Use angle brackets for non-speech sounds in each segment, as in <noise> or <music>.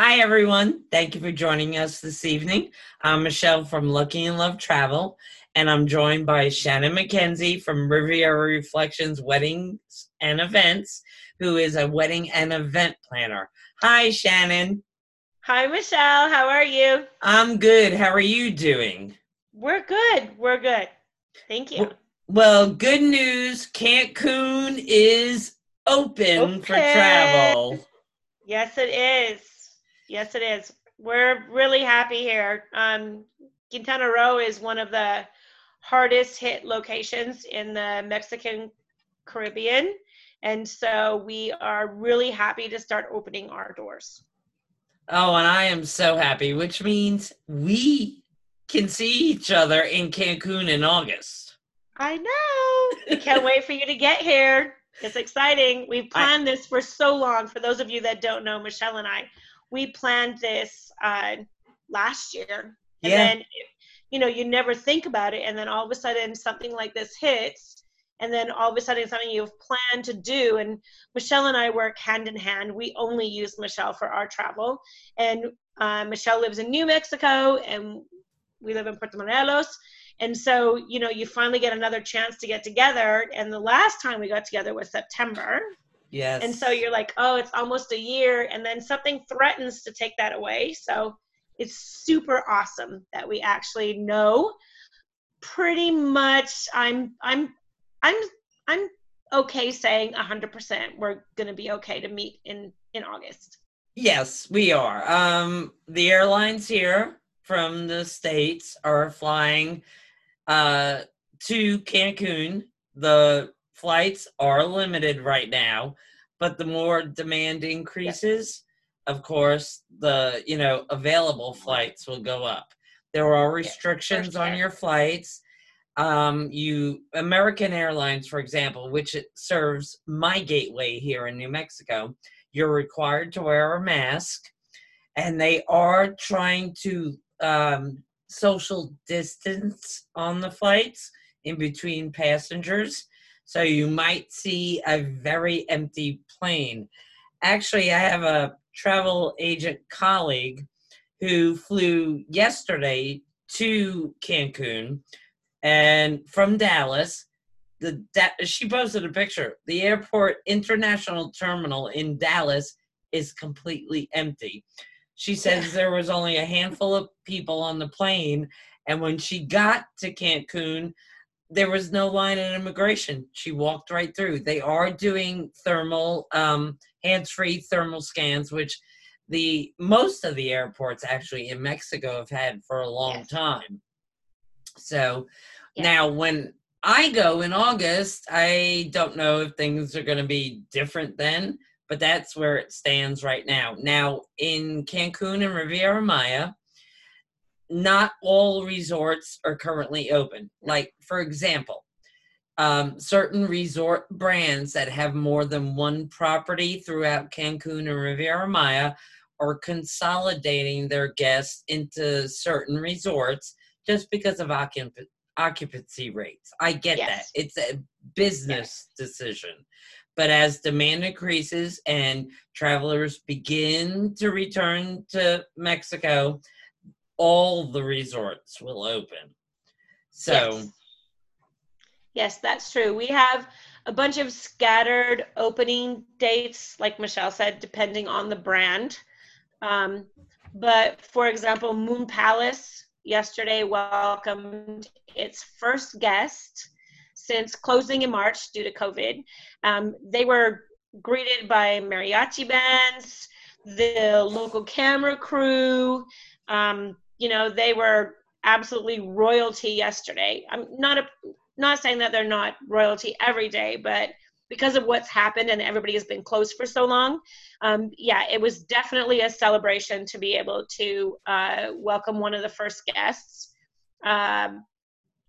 Hi, everyone. Thank you for joining us this evening. I'm Michelle from Lucky in Love Travel, and I'm joined by Shannon McKenzie from Riviera Reflections Weddings and Events, who is a wedding and event planner. Hi, Shannon. Hi, Michelle. How are you? I'm good. How are you doing? We're good. We're good. Thank you. Well, good news Cancun is open okay. for travel. Yes, it is. Yes, it is. We're really happy here. Um, Quintana Roo is one of the hardest hit locations in the Mexican Caribbean. And so we are really happy to start opening our doors. Oh, and I am so happy, which means we can see each other in Cancun in August. I know. Can't wait for you to get here. It's exciting. We've planned I, this for so long. For those of you that don't know, Michelle and I, we planned this uh, last year. And yeah. then, you know, you never think about it. And then all of a sudden something like this hits. And then all of a sudden something you've planned to do. And Michelle and I work hand in hand. We only use Michelle for our travel. And uh, Michelle lives in New Mexico and we live in Puerto Morelos. And so, you know, you finally get another chance to get together. And the last time we got together was September. Yes. And so you're like, oh, it's almost a year, and then something threatens to take that away. So it's super awesome that we actually know pretty much I'm I'm I'm I'm okay saying 100% we're going to be okay to meet in in August. Yes, we are. Um the airlines here from the states are flying uh to Cancun. The flights are limited right now, but the more demand increases, of course, the you know available flights will go up. There are restrictions on your flights. Um, you American Airlines, for example, which serves my gateway here in New Mexico, you're required to wear a mask, and they are trying to um, social distance on the flights in between passengers so you might see a very empty plane. Actually, I have a travel agent colleague who flew yesterday to Cancun and from Dallas. The da- she posted a picture. The airport international terminal in Dallas is completely empty. She says there was only a handful of people on the plane, and when she got to Cancun, there was no line in immigration. She walked right through. They are doing thermal, um, hands-free thermal scans, which the most of the airports actually in Mexico have had for a long yes. time. So yes. now when I go in August, I don't know if things are going to be different then, but that's where it stands right now. Now in Cancun and Riviera Maya, not all resorts are currently open. Like, for example, um, certain resort brands that have more than one property throughout Cancun and Riviera Maya are consolidating their guests into certain resorts just because of occup- occupancy rates. I get yes. that. It's a business yes. decision. But as demand increases and travelers begin to return to Mexico, all the resorts will open. So, yes. yes, that's true. We have a bunch of scattered opening dates, like Michelle said, depending on the brand. Um, but for example, Moon Palace yesterday welcomed its first guest since closing in March due to COVID. Um, they were greeted by mariachi bands, the local camera crew, um, you know, they were absolutely royalty yesterday. I'm not a not saying that they're not royalty every day, but because of what's happened and everybody has been closed for so long, um, yeah, it was definitely a celebration to be able to uh, welcome one of the first guests. Um,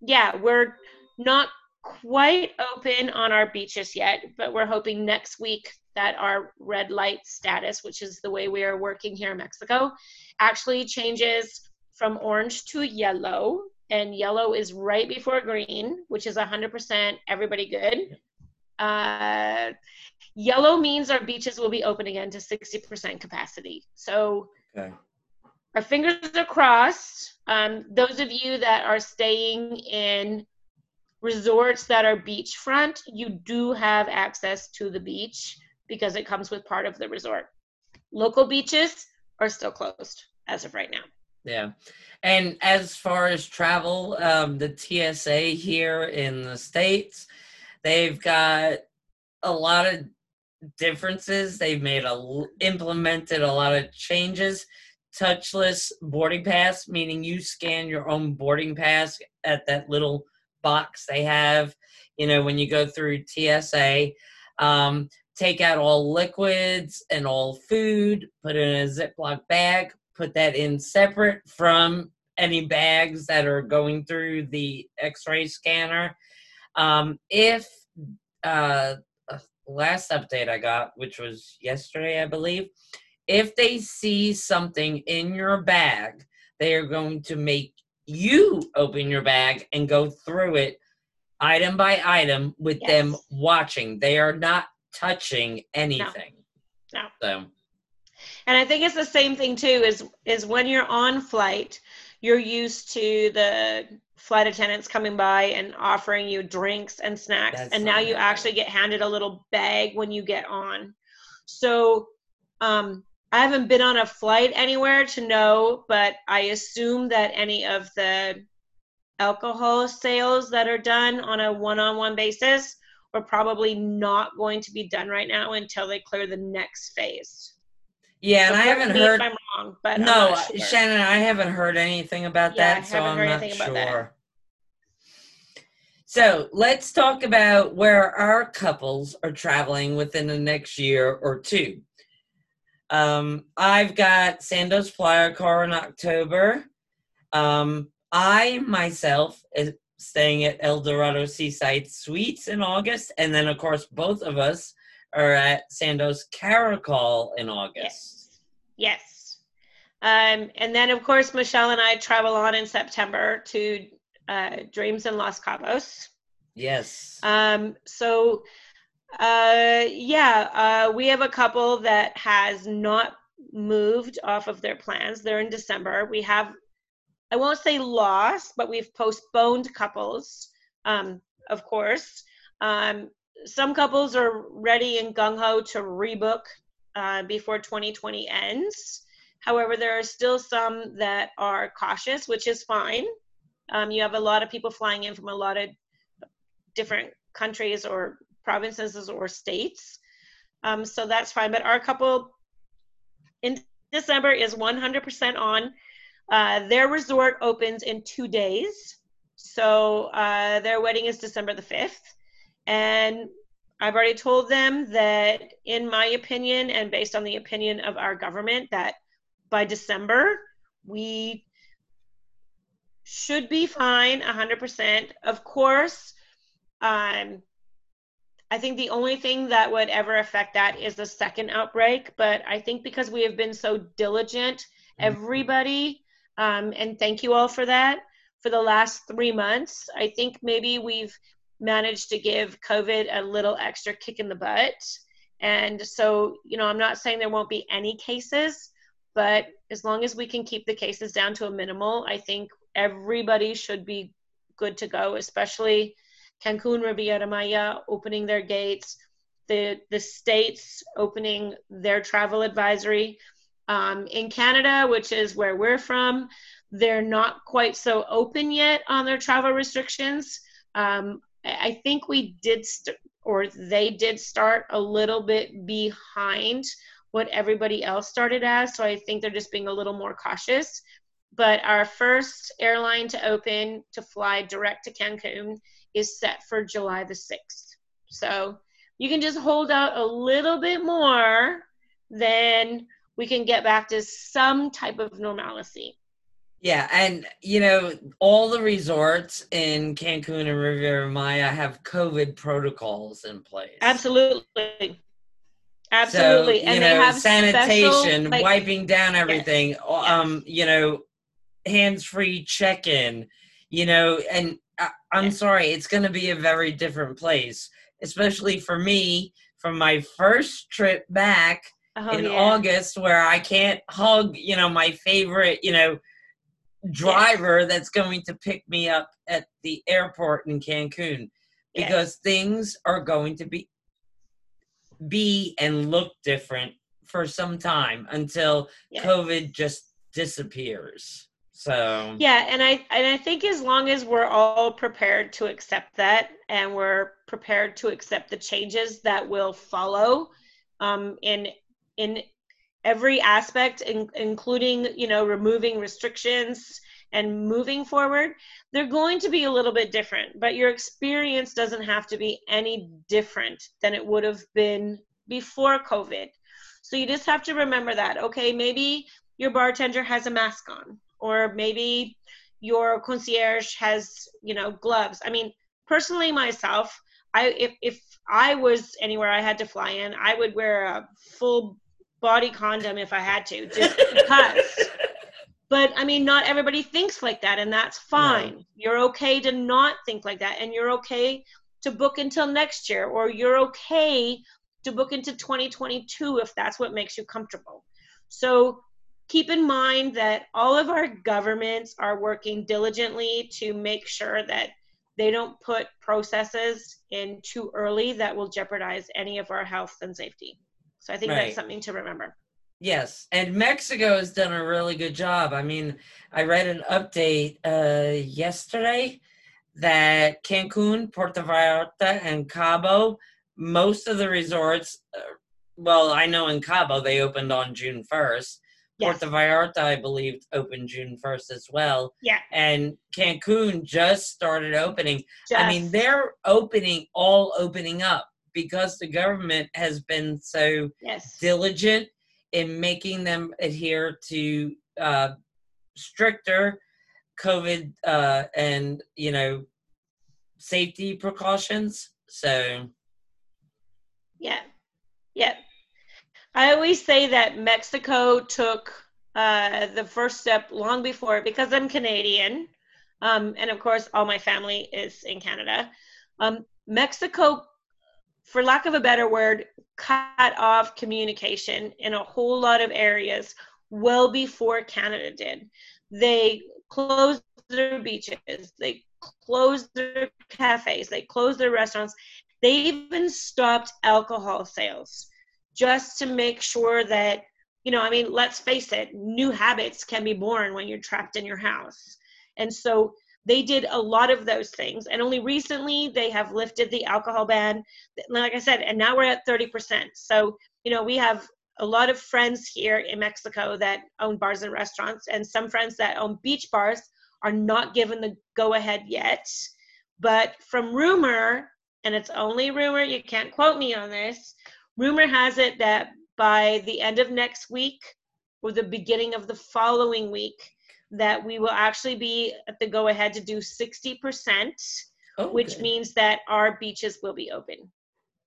yeah, we're not quite open on our beaches yet, but we're hoping next week that our red light status, which is the way we are working here in Mexico, actually changes from orange to yellow, and yellow is right before green, which is 100% everybody good. Uh, Yellow means our beaches will be open again to 60% capacity. So Okay. our fingers are crossed. Um, those of you that are staying in resorts that are beachfront, you do have access to the beach because it comes with part of the resort. Local beaches are still closed as of right now. Yeah. And as far as travel, um, the TSA here in the States, they've got a lot of differences. They've made a, implemented a lot of changes. Touchless boarding pass, meaning you scan your own boarding pass at that little box they have, you know, when you go through TSA. Um, take out all liquids and all food, put it in a Ziploc bag, put that in separate from any bags that are going through the x-ray scanner. Um, if uh, last update i got which was yesterday i believe if they see something in your bag they are going to make you open your bag and go through it item by item with them watching. They are not touching anything. No. so And I think it's the same thing too. Is is when you're on flight, you're used to the flight attendants coming by and offering you drinks and snacks, That's and now you actually get handed a little bag when you get on. So, um, I haven't been on a flight anywhere to know, but I assume that any of the alcohol sales that are done on a one-on-one basis are probably not going to be done right now until they clear the next phase. Yeah and i haven't heard I'm wrong, but no, sure. Shannon, I haven't heard anything about Yeah, that, so I'm not anything about that. sure. So let's talk about where our couples are traveling within the next year or two. Um, I've got Sandos Playacar in October. Um, I myself is staying at El Dorado Seaside Suites in August, and then of course both of us are at Sandos Caracol in August. Yes. Um, and then, of course, Michelle and I travel on in September to uh, Dreams in Los Cabos. Yes. Um, so, uh, yeah, uh, we have a couple that has not moved off of their plans. They're in December. We have, I won't say lost, but we've postponed couples, um, of course. Um, some couples are ready and gung ho to rebook uh, before 2020 ends. However, there are still some that are cautious, which is fine. Um, you have a lot of people flying in from a lot of different countries or provinces or states. Um, so that's fine. But our couple in December is 100% on. Uh, their resort opens in two days. So uh, their wedding is December the 5th. And I've already told them that, in my opinion, and based on the opinion of our government, that by December, we should be fine 100%. Of course, um, I think the only thing that would ever affect that is the second outbreak. But I think because we have been so diligent, everybody, um, and thank you all for that, for the last three months, I think maybe we've managed to give COVID a little extra kick in the butt. And so, you know, I'm not saying there won't be any cases, but as long as we can keep the cases down to a minimal, I think everybody should be good to go, especially Cancun Riviera Maya opening their gates, the the states opening their travel advisory. Um, in Canada, which is where we're from, they're not quite so open yet on their travel restrictions. Um, I think we did, st- or they did start a little bit behind what everybody else started as. So I think they're just being a little more cautious. But our first airline to open to fly direct to Cancun is set for July the 6th. So you can just hold out a little bit more, then we can get back to some type of normalcy. Yeah, and you know, all the resorts in Cancun and Riviera Maya have COVID protocols in place. Absolutely. Absolutely. So, and you they know, have sanitation, special, like, wiping down everything, um, you know, hands-free check-in, you know, and I, I'm Yeah. sorry, it's going to be a very different place, especially for me from my first trip back Oh, in yeah. August where I can't hug, you know, my favorite, you know, driver that's going to pick me up at the airport in Cancun Yes. because things are going to be be and look different for some time until Yeah. COVID just disappears. So Yeah, and I and I think as long as we're all prepared to accept that, and we're prepared to accept the changes that will follow, um, in in every aspect, in, including you know removing restrictions and moving forward, they're going to be a little bit different. But your experience doesn't have to be any different than it would have been before COVID. So you just have to remember that. Okay, maybe your bartender has a mask on or maybe your concierge has you know gloves i mean personally myself i if, if i was anywhere i had to fly in i would wear a full body condom if i had to <laughs> just because. But i mean not everybody thinks like that and that's fine. You're okay to not think like that and you're okay to book until next year or you're okay to book into 2022 if that's what makes you comfortable. So keep in mind that all of our governments are working diligently to make sure that they don't put processes in too early that will jeopardize any of our health and safety. So I think Right. that's something to remember. Yes, and Mexico has done a really good job. I mean, I read an update uh, yesterday that Cancun, Puerto Vallarta, and Cabo, most of the resorts, uh, well, I know in Cabo they opened on June 1st. Yes. Puerto Vallarta, I believe, opened June 1st as well. Yeah. And Cancun just started opening. I mean, they're opening, all opening up because the government has been so yes. diligent in making them adhere to uh, stricter COVID uh, and you know safety precautions. So Yeah. Yeah. I always say that Mexico took uh, the first step long before because I'm Canadian. Um, and of course, all my family is in Canada. Um, Mexico, for lack of a better word, cut off communication in a whole lot of areas well before Canada did. They closed their beaches, they closed their cafes, they closed their restaurants, they even stopped alcohol sales just to make sure that you know i mean let's face it new habits can be born when you're trapped in your house and so they did a lot of those things and only recently they have lifted the alcohol ban. Like i said and now we're at 30% so you know we have a lot of friends here in mexico that own bars and restaurants and some friends that own beach bars are not given the go ahead yet. But from rumor and it's only rumor you can't quote me on this rumor has it that by the end of next week or the beginning of the following week that we will actually be at the go ahead to do 60% oh, which good. means that our beaches will be open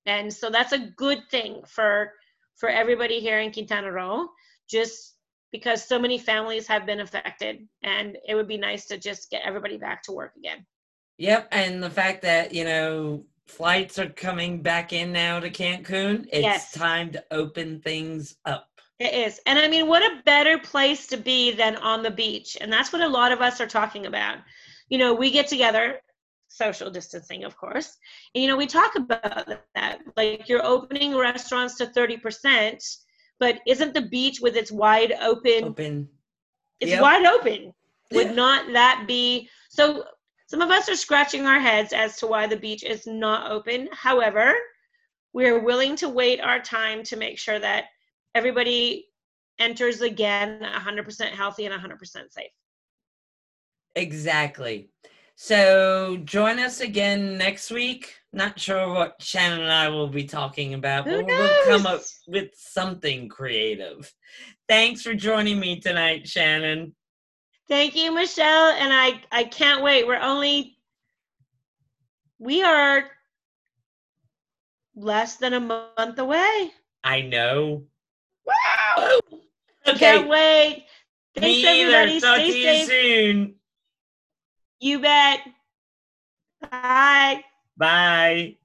and so that's a good thing for for everybody here in quintana roo just because so many families have been affected and it would be nice to just get everybody back to work again Yep, and the fact that you know flights are coming back in now to Cancun, it's Yes. time to open things up. It is. And I mean, what a better place to be than on the beach. And that's what a lot of us are talking about. You know, we get together, social distancing, of course, and, you know, we talk about that. Like you're opening restaurants to 30%, but isn't the beach with its wide open, Open. it's Yep. wide open. Would Yeah. not that be so? Some of us are scratching our heads as to why the beach is not open. However, we are willing to wait our time to make sure that everybody enters again 100% healthy and 100% safe. Exactly. So join us again next week. Not sure what Shannon and I will be talking about, but we'll come up with something creative. Thanks for joining me tonight, Shannon. Thank you, Michelle. And I, I can't wait. We're only, we are less than a month away. I know. Wow. Okay. Can't wait. Thanks, Me everybody. either. Talk Stay to you safe. soon. You bet. Bye. Bye.